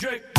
Yo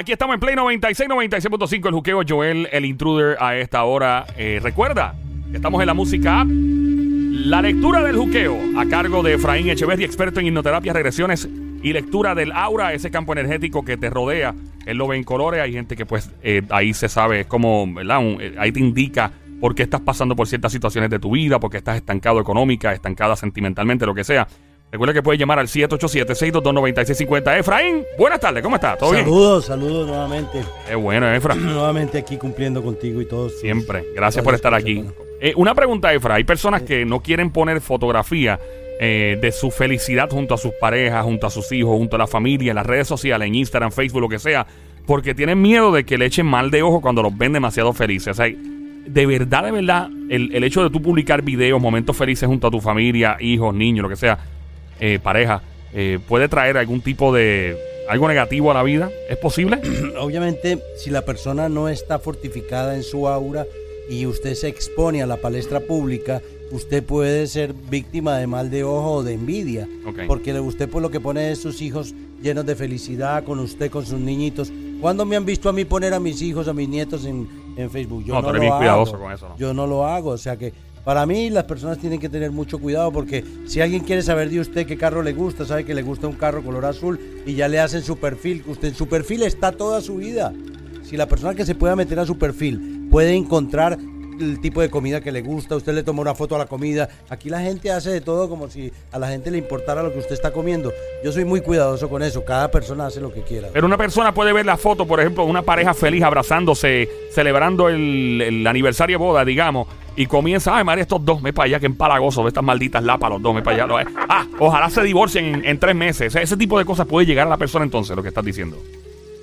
Aquí estamos en Play 96, 96.5, el juqueo Joel, el intruder a esta hora. Eh, recuerda, estamos en la música. La lectura del juqueo a cargo de Efraín Echeverri, experto en hipnoterapia, regresiones y lectura del aura, ese campo energético que te rodea. Él lo ve en colores, hay gente que pues eh, ahí se sabe, es como, ¿verdad? Eh, ahí te indica por qué estás pasando por ciertas situaciones de tu vida, porque estás estancado económica, estancada sentimentalmente, lo que sea. Recuerda que puedes llamar al 787-622-9650. Efraín, buenas tardes, ¿cómo estás? ¿Todo bien? Saludos, saludos nuevamente. Qué bueno, Efra. nuevamente aquí cumpliendo contigo y todos. Siempre. Gracias por estar aquí. Eh, una pregunta, Efra. Hay personas que no quieren poner fotografía eh, de su felicidad junto a sus parejas, junto a sus hijos, junto a la familia, en las redes sociales, en Instagram, Facebook, lo que sea, porque tienen miedo de que le echen mal de ojo cuando los ven demasiado felices. O sea, de verdad, de verdad, el, el hecho de tú publicar videos, momentos felices junto a tu familia, hijos, niños, lo que sea, eh, pareja, eh, puede traer algún tipo de algo negativo a la vida. ¿Es posible? Obviamente, si la persona no está fortificada en su aura y usted se expone a la palestra pública, usted puede ser víctima de mal de ojo o de envidia. Ok. Porque usted por lo que pone es sus hijos llenos de felicidad, con usted, con sus niñitos. ¿Cuándo me han visto a mí poner a mis hijos, a mis nietos en, en Facebook? Yo No, lo bien hago. cuidadoso con eso, ¿no? Yo no lo hago, o sea que para mí las personas tienen que tener mucho cuidado porque si alguien quiere saber de usted qué carro le gusta, sabe que le gusta un carro color azul y ya le hacen su perfil, usted en su perfil está toda su vida. Si la persona que se pueda meter a su perfil puede encontrar el tipo de comida que le gusta, usted le toma una foto a la comida, aquí la gente hace de todo como si a la gente le importara lo que usted está comiendo. Yo soy muy cuidadoso con eso, cada persona hace lo que quiera. Pero una persona puede ver la foto, por ejemplo, de una pareja feliz abrazándose, celebrando el, el aniversario de boda, digamos, y comienza, ay, María, estos dos, me para allá, que empalagoso, estas malditas lapas, los dos, me para allá. Ah, ojalá se divorcien en, tres meses. Sea, ese tipo de cosas puede llegar a la persona entonces, lo que estás diciendo.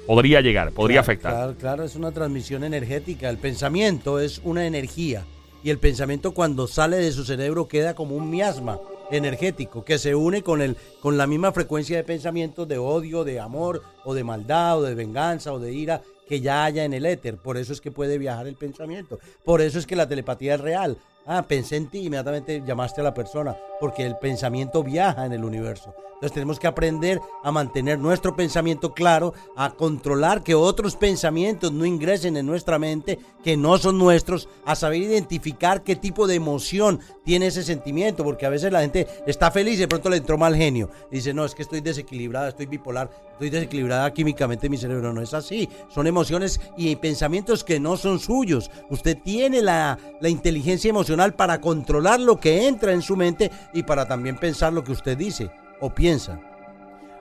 Podría llegar, podría Claro, afectar. Claro, claro, es una transmisión energética. El pensamiento es una energía. Y el pensamiento cuando sale de su cerebro queda como un miasma energético que se une con, el, con la misma frecuencia de pensamiento de odio, de amor, o de maldad, o de venganza, o de ira que ya haya en el éter. Por eso es que puede viajar el pensamiento. Por eso es que la telepatía es real. Ah, pensé en ti, inmediatamente llamaste a la persona, porque el pensamiento viaja en el universo. Entonces tenemos que aprender a mantener nuestro pensamiento claro, a controlar que otros pensamientos no ingresen en nuestra mente, que no son nuestros, a saber identificar qué tipo de emoción tiene ese sentimiento, porque a veces la gente está feliz y de pronto le entró mal genio. Dice, no, es que estoy desequilibrada, estoy bipolar, estoy desequilibrada químicamente en mi cerebro. No es así. Son emociones y pensamientos que no son suyos. Usted tiene la, la inteligencia emocional para controlar lo que entra en su mente y para también pensar lo que usted dice o piensa.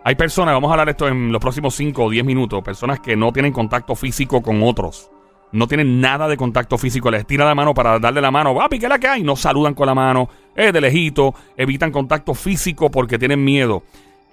Hay personas, vamos a hablar esto en los próximos 5 o 10 minutos, personas que no tienen contacto físico con otros. No tienen nada de contacto físico. Les tira la mano para darle la mano. Papi, ¿qué es la que hay? No saludan con la mano. Es de lejito. Evitan contacto físico porque tienen miedo.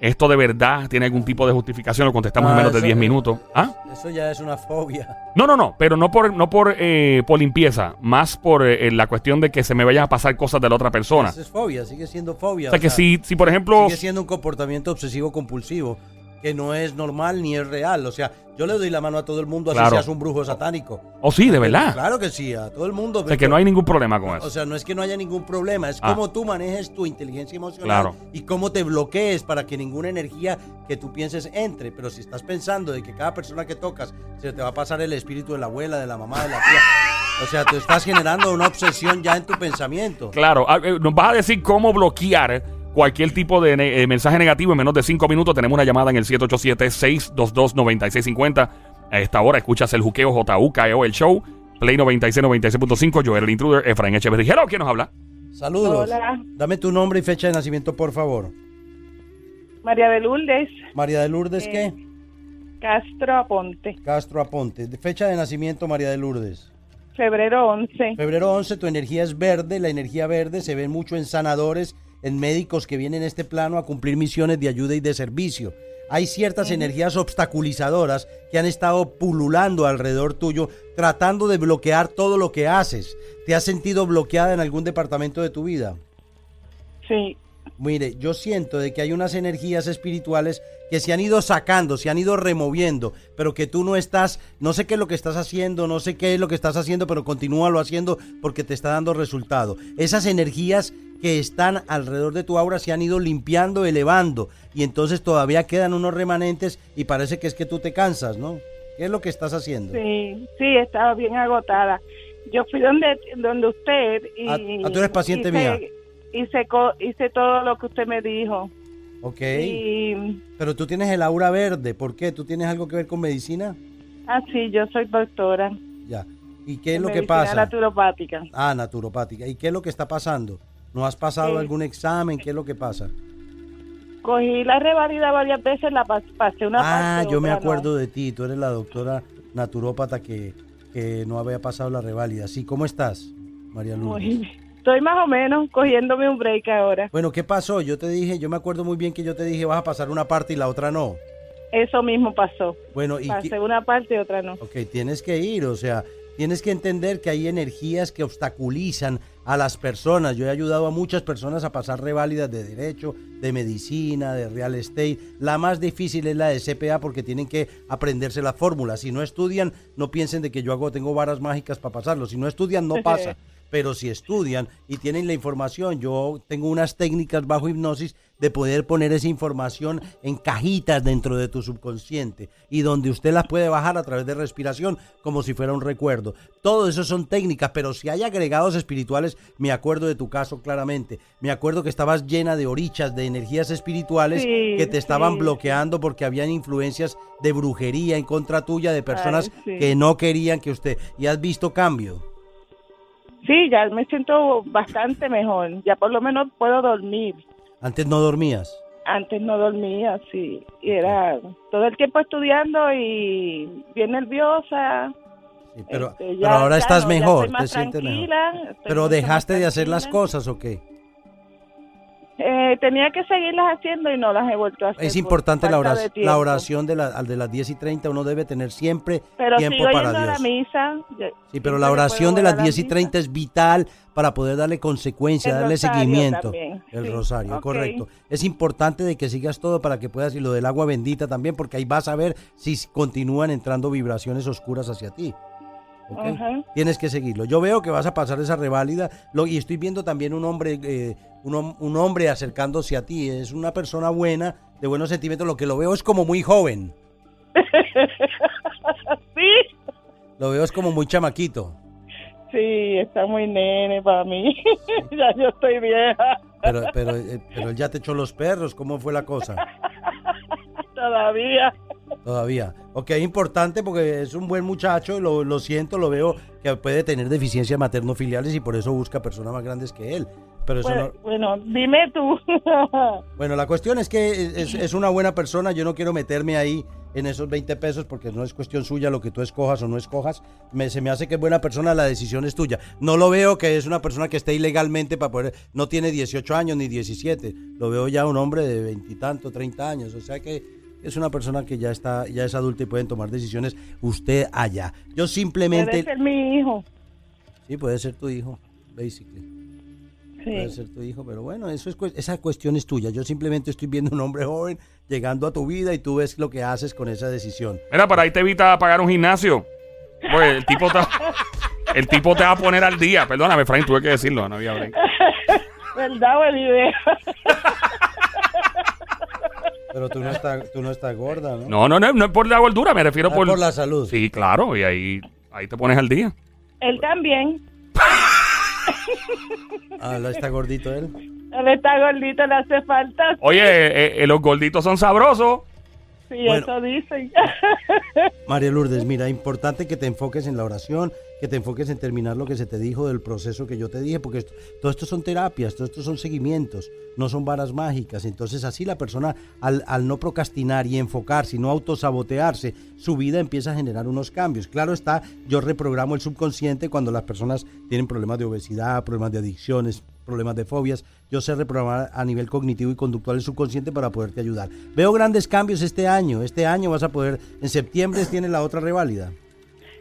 ¿Esto de verdad tiene algún tipo de justificación? Lo contestamos en Ah, menos de eso- 10 minutos. ¿Ah? Eso ya es una fobia. No, no, no, pero no por, no por, eh, por limpieza, más por eh, la cuestión de que se me vayan a pasar cosas de la otra persona. Eso es fobia, sigue siendo fobia. O sea que si, si por ejemplo, Sigue siendo un comportamiento obsesivo compulsivo que no es normal ni es real. O sea, yo le doy la mano a todo el mundo así Claro. seas un brujo satánico. o sí, de verdad, Claro que sí, a todo el mundo. o sea que no hay ningún problema con O eso. sea, no es que no haya ningún problema, es Ah. cómo tú manejes tu inteligencia emocional Claro. y cómo te bloquees para que ninguna energía que tú pienses entre. Pero si estás pensando de que cada persona que tocas se te va a pasar el espíritu de la abuela, de la mamá, de la tía. O sea, tú estás generando una obsesión ya en tu pensamiento. Claro, ah, eh, nos vas a decir cómo bloquear cualquier tipo de ne- eh, mensaje negativo en menos de 5 minutos. Tenemos una llamada en el 787-622-9650. A esta hora escuchas el juqueo JUKEO, el show. Play 96, 96.5. Joel el intruder, Efraín Echeverry. Hello, ¿quién nos habla? Saludos. Hola. Dame tu nombre y fecha de nacimiento, por favor. María de Lourdes, María de Lourdes, Eh, ¿qué? Castro Aponte, Castro Aponte. De fecha de nacimiento, María de Lourdes. febrero 11. Febrero 11, tu energía es verde. La energía verde se ve mucho en sanadores, en médicos que vienen a este plano a cumplir misiones de ayuda y de servicio. Hay ciertas energías obstaculizadoras que han estado pululando alrededor tuyo, tratando de bloquear todo lo que haces. ¿Te has sentido bloqueada en algún departamento de tu vida? Sí, Mire, yo siento de que hay unas energías espirituales que se han ido sacando, se han ido removiendo, pero que tú no estás, no sé qué es lo que estás haciendo, no sé qué es lo que estás haciendo, pero continúalo haciendo porque te está dando resultado. Esas energías que están alrededor de tu aura se han ido limpiando, elevando, y entonces todavía quedan unos remanentes y parece que es que tú te cansas, ¿no? ¿Qué es lo que estás haciendo? sí, sí, estaba bien agotada. Yo fui donde donde usted y... Ah, ah, tú eres paciente hice- mía. Hice, hice todo lo que usted me dijo. Ok. Y Pero tú tienes el aura verde, ¿por qué? ¿Tú tienes algo que ver con medicina? así, yo soy doctora. Ya. ¿Y qué es lo que pasa? naturopática. Ah, naturopática. ¿Y qué es lo que está pasando? ¿No has pasado Sí. algún examen? ¿Qué es lo que pasa? Cogí la revalida varias veces, la pas- pasé una ah, parte. yo me otra no. acuerdo de ti. Tú eres la doctora naturópata que, que no había pasado la reválida. Sí, ¿cómo estás, María Lourdes? Estoy más o menos cogiéndome un break ahora. Bueno, ¿qué pasó? Yo te dije, yo me acuerdo muy bien que yo te dije vas a pasar una parte y la otra no. Eso mismo pasó. Bueno, y Pasé una parte y otra no. Ok, tienes que ir, o sea, tienes que entender que hay energías que obstaculizan a las personas. Yo he ayudado a muchas personas a pasar reválidas de derecho, de medicina, de real estate. La más difícil es la de CPA porque tienen que aprenderse la fórmula. Si no estudian, no piensen de que yo hago, tengo varas mágicas para pasarlo. Si no estudian, no pasa. Pero si estudian y tienen la información, yo tengo unas técnicas bajo hipnosis de poder poner esa información en cajitas dentro de tu subconsciente y donde usted las puede bajar a través de respiración como si fuera un recuerdo. Todo eso son técnicas, pero si hay agregados espirituales, me acuerdo de tu caso claramente. Me acuerdo que estabas llena de orichas, de energías espirituales Sí, que te estaban sí. bloqueando porque habían influencias de brujería en contra tuya, de personas Ay, sí. que no querían que usted... ¿Y has visto cambio? Sí, ya me siento bastante mejor. Ya por lo menos puedo dormir. Antes no dormías. Antes no dormía, sí. Y era todo el tiempo estudiando y bien nerviosa. Sí, pero, Este, pero ahora ya estás no, mejor, te sientes mejor. Pero dejaste de hacer las cosas o qué? Eh, tenía que seguirlas haciendo y no las he vuelto a hacer. Es por importante la, oración, de la oración de, la, de las 10 y 30. Uno debe tener siempre Pero tiempo sigo para a la Dios. misa. Sí, pero la oración de las la 10 y misa. 30 es vital para poder darle consecuencia, El darle seguimiento. también, El sí. rosario, correcto. Es importante de que sigas todo para que puedas, y lo del agua bendita también, porque ahí vas a ver si continúan entrando vibraciones oscuras hacia ti. Tienes que seguirlo. Yo veo que vas a pasar esa reválida lo, y estoy viendo también un hombre, eh, un hombre acercándose a ti. Es una persona buena, de buenos sentimientos. Lo que lo veo es como muy joven. sí, Lo veo es como muy chamaquito. sí, está muy nene para mí. ya yo estoy vieja Pero, pero, eh, pero él ya te echó los perros. ¿Cómo fue la cosa? todavía. Todavía. Ok, importante porque es un buen muchacho, lo, lo siento, lo veo que puede tener deficiencias materno-filiales y por eso busca personas más grandes que él. Pero eso Bueno, no... bueno, dime tú. Bueno, la cuestión es que es, es- es una buena persona, yo no quiero meterme ahí en esos 20 pesos porque no es cuestión suya lo que tú escojas o no escojas. Me, se me hace que es buena persona, la decisión es tuya. No lo veo que es una persona que esté ilegalmente para poder... No tiene 18 años ni 17, lo veo ya un hombre de veintitantos, 30 años, o sea que es una persona que ya está, ya es adulta y pueden tomar decisiones usted allá. Yo simplemente... Puede ser mi hijo. Sí, puede ser tu hijo, basically. Puede Sí. ser tu hijo, pero bueno, eso es, esa cuestión es tuya. Yo simplemente estoy viendo un hombre joven llegando a tu vida y tú ves lo que haces con esa decisión. Mira, para ahí te evita pagar un gimnasio. Pues el tipo te, el tipo te va a poner al día. Perdóname, Frank, tuve que decirlo, no había break. ¿Verdad, buena idea? Pero tú no estás, tú no estás gorda, ¿no? No, no, no, no es por la gordura, me refiero Ah, por... por la salud. Sí, claro, y ahí, ahí te pones al día. Él también. Ah, ¿no está gordito él. Él está gordito, le hace falta. Oye, eh, eh, los gorditos son sabrosos. Sí, Bueno. eso dicen. María Lourdes, mira, importante que te enfoques en la oración, que te enfoques en terminar lo que se te dijo del proceso que yo te dije, porque esto- todo esto son terapias, todo esto son seguimientos, no son varas mágicas. Entonces así la persona al, al no procrastinar y enfocarse y no autosabotearse, su vida empieza a generar unos cambios. Claro está, yo reprogramo el subconsciente cuando las personas tienen problemas de obesidad, problemas de adicciones, problemas de fobias. Yo sé reprogramar a nivel cognitivo y conductual el subconsciente para poderte ayudar. Veo grandes cambios este año. Este año vas a poder, en septiembre tiene la otra reválida,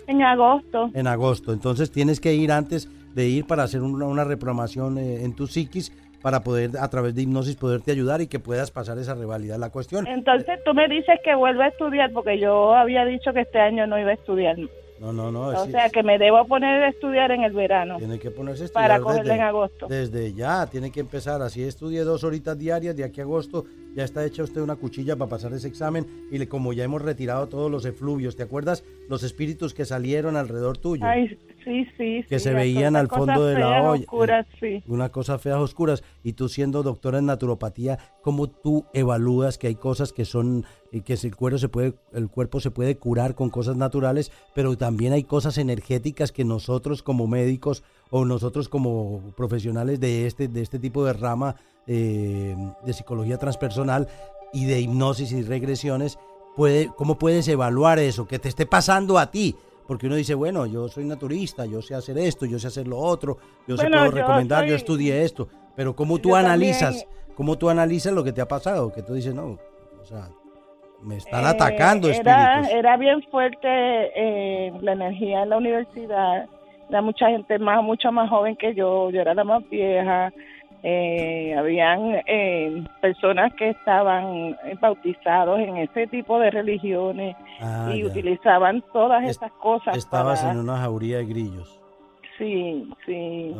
en agosto. en agosto. Entonces tienes que ir antes de ir para hacer una, una reprogramación eh, en tu psiquis para poder a través de hipnosis poderte ayudar y que puedas pasar esa reválida. La cuestión, Entonces tú me dices que vuelva a estudiar porque yo había dicho que este año no iba a estudiar. No, no, no. O sí, sea que me debo poner a estudiar en el verano Tiene que ponerse a para estudiar cogerla desde, en agosto. desde ya, tiene que empezar. Así estudie dos horitas diarias de aquí a agosto. Ya está hecha usted una cuchilla para pasar ese examen. Y le- como ya hemos retirado todos los efluvios, ¿te acuerdas? Los espíritus que salieron alrededor tuyo. Ay, sí, sí. que sí, se veían al fondo de la olla. oscuras, sí. Una cosa feas oscuras. Y tú siendo doctora en naturopatía, ¿cómo tú evalúas que hay cosas que son, y que el cuero se puede, el cuerpo se puede curar con cosas naturales, pero también hay cosas energéticas que nosotros como médicos o nosotros como profesionales de este, de este tipo de rama eh, de psicología transpersonal y de hipnosis y regresiones, puede, ¿cómo puedes evaluar eso? Que te esté pasando a ti. Porque uno dice, bueno, yo soy naturista, yo sé hacer esto, yo sé hacer lo otro, yo sé puedo yo recomendar, yo estudié esto. Pero ¿cómo tú Yo analizas? también- ¿Cómo tú analizas lo que te ha pasado? Que tú dices, no, o sea, me están Eh, atacando era, espíritus. Era bien fuerte eh, la energía en la universidad. Era mucha gente más, mucho más joven que yo. Yo era la más vieja. Eh, habían eh, personas que estaban eh, bautizados en ese tipo de religiones Ah, y ya. utilizaban todas Es- esas cosas. Estabas para- en una jauría de grillos. Sí, sí.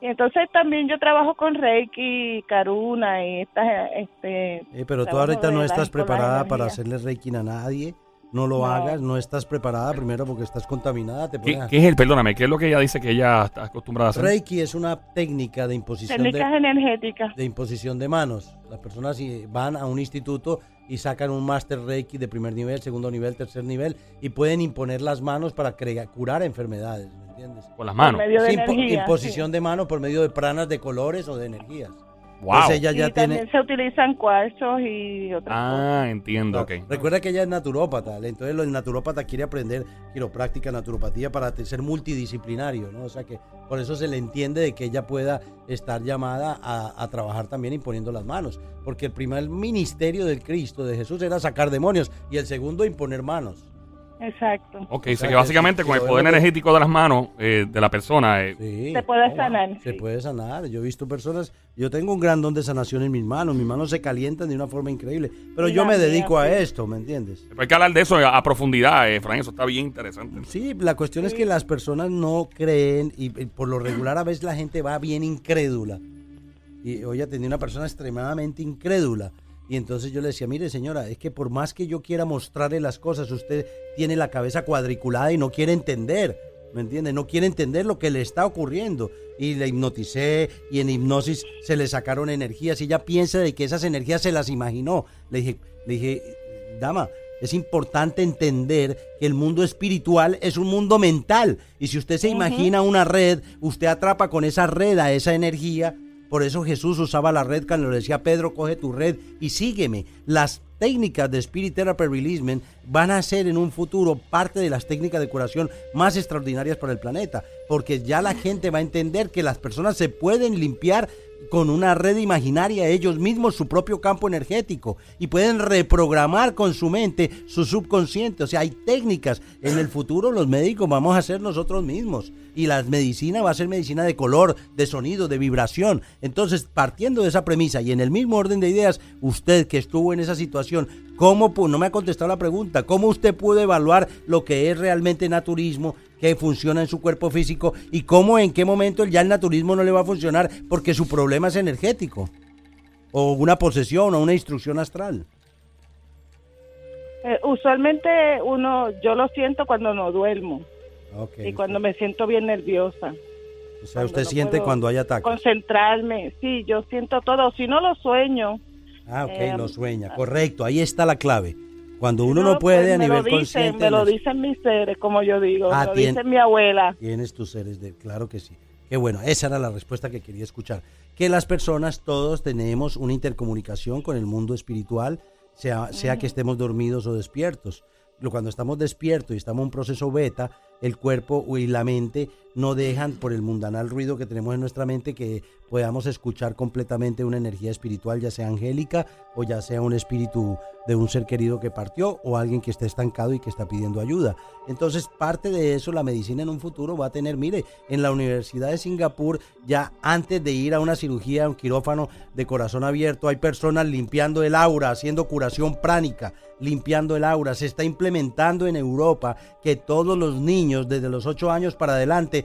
Y entonces también yo trabajo con Reiki, Karuna y estas, este... Eh, pero tú ahorita no estás preparada para hacerle reiki a nadie. No lo No. hagas, no estás preparada primero porque estás contaminada. Te ¿Qué, qué es el, perdóname, qué es lo que ella dice que ella está acostumbrada a hacer? Reiki es una técnica de imposición de, Técnicas energéticas. de imposición de manos. Las personas i- van a un instituto y sacan un máster Reiki de primer nivel, segundo nivel, tercer nivel y pueden imponer las manos para crea- curar enfermedades, ¿me entiendes? Con las manos. Por medio de Sí, impo- energía, imposición de mano por medio de pranas de colores o de energías. Wow. Entonces ella sí. ya y también se utilizan cuarzos y otras cosas. Ah, entiendo, ok. Recuerda que ella es naturópata, entonces el naturópata quiere aprender quiropráctica, naturopatía para ser multidisciplinario, ¿no? O sea que por eso se le entiende de que ella pueda estar llamada a, a trabajar también imponiendo las manos, porque el primer ministerio del Cristo, de Jesús, era sacar demonios y el segundo imponer manos. Exacto. Ok, o sea sea que básicamente si con el poder energético de las manos eh, de la persona, eh, Sí. Se puede sanar. Se sí. puede sanar. Yo he visto personas, yo tengo un gran don de sanación en mis manos, mis manos se calientan de una forma increíble, pero Y yo me mía, dedico a esto, ¿me entiendes? hay que hablar de eso a, a profundidad, eh, Fran, eso está bien interesante. Sí, la cuestión es que las personas no creen y, y por lo regular a veces la gente va bien incrédula. Y hoy atendí a una persona extremadamente incrédula. Y entonces yo le decía, mire señora, es que por más que yo quiera mostrarle las cosas, usted tiene la cabeza cuadriculada y no quiere entender. ¿Me entiende? No quiere entender lo que le está ocurriendo. Y le hipnoticé y en hipnosis se le sacaron energías y ella piensa de que esas energías se las imaginó. Le dije, le dije, dama, es importante entender que el mundo espiritual es un mundo mental. Y si usted se imagina una red, usted atrapa con esa red a esa energía. Por eso Jesús usaba la red cuando le decía a Pedro, coge tu red y sígueme. Las técnicas de Spirit Therapy Releasement van a ser en un futuro parte de las técnicas de curación más extraordinarias para el planeta. Porque ya la gente va a entender que las personas se pueden limpiar con una red imaginaria ellos mismos su propio campo energético y pueden reprogramar con su mente su subconsciente. O sea, hay técnicas. En el futuro los médicos vamos a ser nosotros mismos y la medicina va a ser medicina de color, de sonido, de vibración. Entonces, partiendo de esa premisa y en el mismo orden de ideas, usted que estuvo en esa situación, ¿cómo no me ha contestado la pregunta? ¿Cómo usted pudo evaluar lo que es realmente naturismo? Que funciona en su cuerpo físico y cómo en qué momento ya el naturismo no le va a funcionar porque su problema es energético o una posesión o una instrucción astral. Eh, usualmente uno, yo lo siento cuando no duermo y cuando me siento bien nerviosa. o sea, usted no siente cuando hay ataques. Concentrarme, sí, yo siento todo. Si no lo sueño, Ah, ok, eh, lo sueña. Correcto, ahí está la clave. Cuando uno no, puede pues, a nivel lo dicen, consciente. Me lo dicen mis seres, como yo digo. Ah, me lo tien- dice mi abuela. Tienes tus seres de... Claro que sí. Qué bueno, esa era la respuesta que quería escuchar. Que las personas, todos tenemos una intercomunicación con el mundo espiritual, sea, sea que estemos dormidos o despiertos. Cuando estamos despiertos y estamos en un proceso beta, el cuerpo y la mente no dejan por el mundanal ruido que tenemos en nuestra mente que podamos escuchar completamente una energía espiritual, ya sea angélica o ya sea un espíritu de un ser querido que partió o alguien que esté estancado y que está pidiendo ayuda. Entonces, parte de eso la medicina en un futuro va a tener, mire, en la Universidad de Singapur, ya antes de ir a una cirugía, a un quirófano de corazón abierto, hay personas limpiando el aura, haciendo curación pránica, limpiando el aura. Se está implementando en Europa que todos los niños desde los 8 años para adelante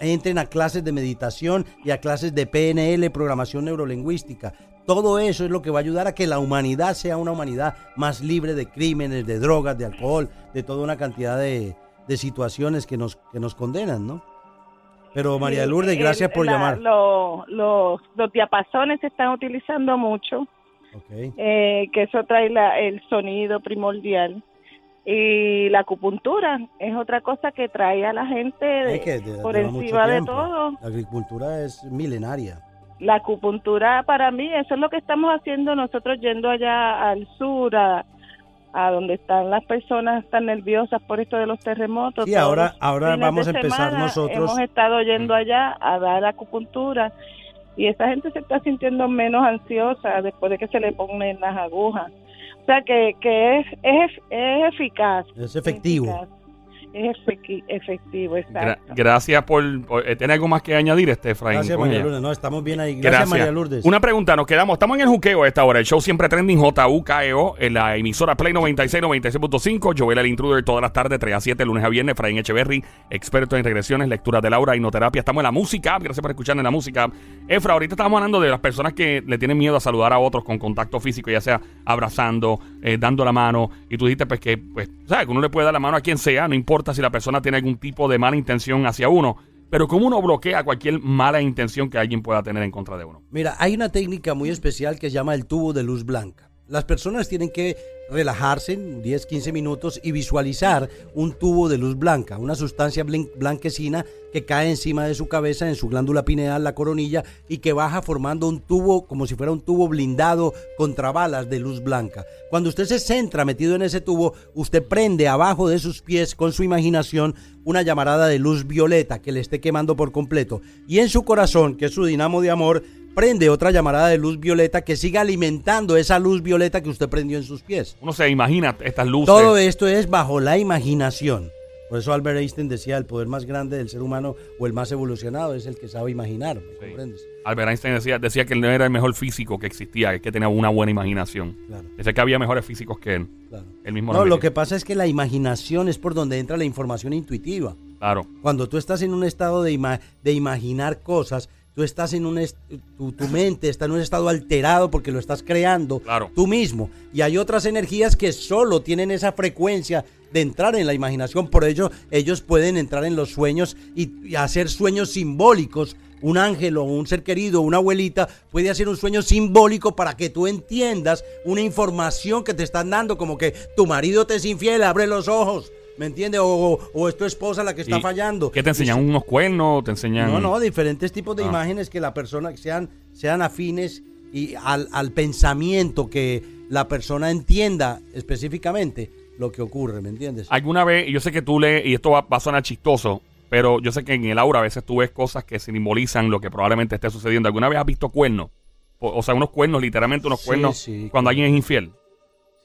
entren a clases de meditación y a clases de PNL, programación neurolingüística. Todo eso es lo que va a ayudar a que la humanidad sea una humanidad más libre de crímenes, de drogas, de alcohol, de toda una cantidad de, de situaciones que nos, que nos condenan, ¿no? Pero María Lourdes, gracias por la- llamar. lo- los, los diapasones se están utilizando mucho, eh, que eso trae la- el sonido primordial. Y la acupuntura es otra cosa que trae a la gente de- Ay, que de- por encima de todo. La agricultura es milenaria. La acupuntura para mí, eso es lo que estamos haciendo nosotros yendo allá al sur, a, a donde están las personas tan nerviosas por esto de los terremotos. Sí, Todos ahora- ahora vamos a empezar nosotros- Hemos estado yendo allá a dar acupuntura y esa gente se está sintiendo menos ansiosa después de que se le ponen las agujas. O sea que, que es, es, es eficaz. Es efectivo. eficaz. Es efecti- efectivo, Gra- exacto. gracias por, por- eh, ¿Tiene algo más que añadir, este Efraín? Gracias, María? Lourdes. No, estamos bien ahí. Gracias, María Lourdes. Una pregunta, nos quedamos. Estamos en el juqueo a esta hora. El show siempre trending JUKEO E en la emisora Play 96, 96.5. Joel el Intruder todas las tardes, 3 a 7, lunes a viernes. Efraín Echeverry, experto en regresiones, lecturas de Laura, hipnoterapia. Estamos en la música. Gracias por escuchar en la música. Efra, ahorita estamos hablando de las personas que le tienen miedo a saludar a otros con contacto físico, ya sea abrazando, eh, dando la mano. Y tú dijiste, pues, que, pues, ¿sabes? Que uno le puede dar la mano a quien sea, no importa si la persona tiene algún tipo de mala intención hacia uno. Pero como uno bloquea cualquier mala intención que alguien pueda tener en contra de uno. Mira, hay una técnica muy especial que se llama el tubo de luz blanca. Las personas tienen que relajarse en 10, 15 minutos y visualizar un tubo de luz blanca, una sustancia blanquecina que cae encima de su cabeza, en su glándula pineal, la coronilla, y que baja formando un tubo como si fuera un tubo blindado contra balas de luz blanca. Cuando usted se centra metido en ese tubo, usted prende abajo de sus pies con su imaginación una llamarada de luz violeta que le esté quemando por completo. Y en su corazón, que es su dinamo de amor, prende otra llamarada de luz violeta que siga alimentando esa luz violeta que usted prendió en sus pies. Uno se imagina estas luces. Todo esto es bajo la imaginación. Por eso Albert Einstein decía, el poder más grande del ser humano o el más evolucionado es el que sabe imaginar, ¿me comprendes? Albert Einstein decía, decía que él no era el mejor físico que existía, que tenía una buena imaginación. Claro. Decía que había mejores físicos que él. Claro. Él mismo No, lo que pasa es que la imaginación es por donde entra la información intuitiva. Claro. Cuando tú estás en un estado de, ima- de imaginar cosas, tú estás en un... tu mente está en un estado alterado porque lo estás creando Claro. tú mismo. Y hay otras energías que solo tienen esa frecuencia de entrar en la imaginación. Por ello, ellos pueden entrar en los sueños y, y hacer sueños simbólicos. Un ángel o un ser querido, una abuelita, puede hacer un sueño simbólico para que tú entiendas una información que te están dando, como que tu marido te es infiel, abre los ojos, ¿me entiendes? O, o- es tu esposa la que está ¿Y fallando. ¿Qué te enseñan? ¿Unos cuernos? ¿Te enseñan...? No, no, diferentes tipos de Ah. imágenes que la persona sean, sean afines y al, al pensamiento que la persona entienda específicamente lo que ocurre, ¿me entiendes? Alguna vez, yo sé que tú lees, y esto va, va a sonar chistoso, pero yo sé que en el aura a veces tú ves cosas que simbolizan lo que probablemente esté sucediendo. ¿Alguna vez has visto cuernos? O, o sea, unos cuernos, literalmente unos Sí, cuernos, sí, cuando alguien es infiel.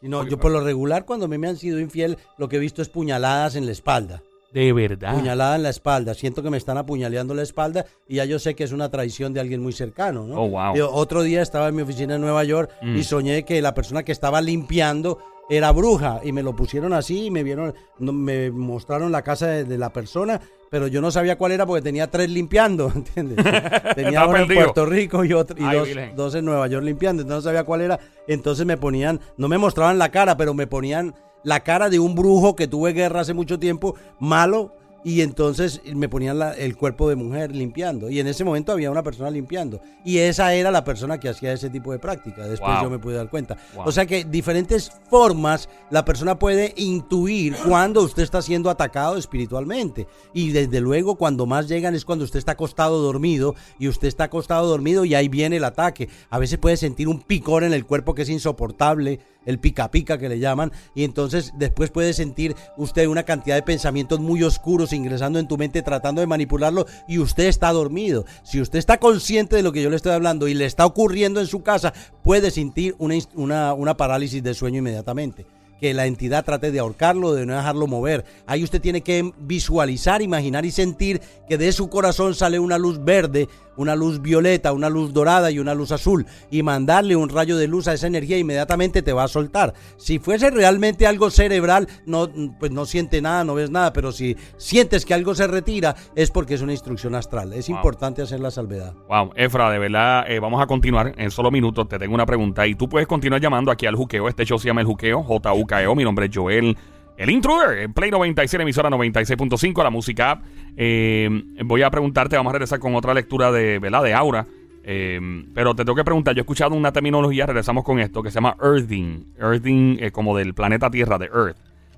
No, yo por lo regular cuando a mí me han sido infiel, lo que he visto es puñaladas en la espalda. De verdad. Puñalada en la espalda. Siento que me están apuñaleando la espalda y ya yo sé que es una traición de alguien muy cercano, ¿no? Oh, wow. Yo otro día estaba en mi oficina en Nueva York Mm. y soñé que la persona que estaba limpiando era bruja y me lo pusieron así y me vieron, no- me mostraron la casa de, de la persona, pero yo no sabía cuál era porque tenía tres limpiando, ¿entiendes? Tenía uno en. Puerto Rico y, otro, y Ay, dos, dos en Nueva York limpiando, entonces no sabía cuál era. Entonces me ponían, no me mostraban la cara, pero me ponían la cara de un brujo que tuve guerra hace mucho tiempo, malo, y entonces me ponían la- el cuerpo de mujer limpiando. Y en ese momento había una persona limpiando. Y esa era la persona que hacía ese tipo de práctica. Después Wow. yo me pude dar cuenta. Wow. O sea que diferentes formas la persona puede intuir cuando usted está siendo atacado espiritualmente. Y desde luego cuando más llegan es cuando usted está acostado dormido y usted está acostado dormido y ahí viene el ataque. A veces puede sentir un picor en el cuerpo que es insoportable, el pica pica que le llaman, y entonces después puede sentir usted una cantidad de pensamientos muy oscuros ingresando en tu mente tratando de manipularlo y usted está dormido. Si usted está consciente de lo que yo le estoy hablando y le está ocurriendo en su casa, puede sentir una, una, una parálisis de sueño inmediatamente. Que la entidad trate de ahorcarlo, de no dejarlo mover. Ahí usted tiene que visualizar, imaginar y sentir que de su corazón sale una luz verde, una luz violeta, una luz dorada y una luz azul. Y mandarle un rayo de luz a esa energía inmediatamente te va a soltar. Si fuese realmente algo cerebral, no, pues no siente nada, no ves nada. Pero si sientes que algo se retira, es porque es una instrucción astral. Es Wow. importante hacer la salvedad. Wow, Efra, de verdad, eh, vamos a continuar en solo minutos. Te tengo una pregunta y tú puedes continuar llamando aquí al juqueo. Este show se llama El Juqueo, J-U-K-E-O. Mi nombre es Joel, el intruder, en Play 96, emisora 96.5, la música. Eh, voy a preguntarte, vamos a regresar con otra lectura de, ¿verdad? De Aura. Eh, pero te tengo que preguntar, yo he escuchado una terminología, regresamos con esto, que se llama Earthing. Earthing como del planeta Tierra, de Earth.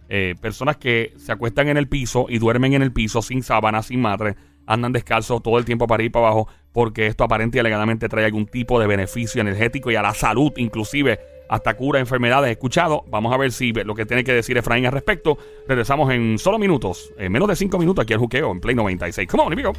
Eh, personas que se acuestan en el piso y duermen en el piso sin sábana, sin madre, andan descalzos todo el tiempo para ir para abajo, porque esto aparente y alegadamente trae algún tipo de beneficio energético y a la salud, inclusive hasta cura enfermedades. Escuchado, vamos a ver si lo que tiene que decir Efraín al respecto. Regresamos en solo minutos, en menos de cinco minutos aquí al juqueo en Play 96. Come on, amigo.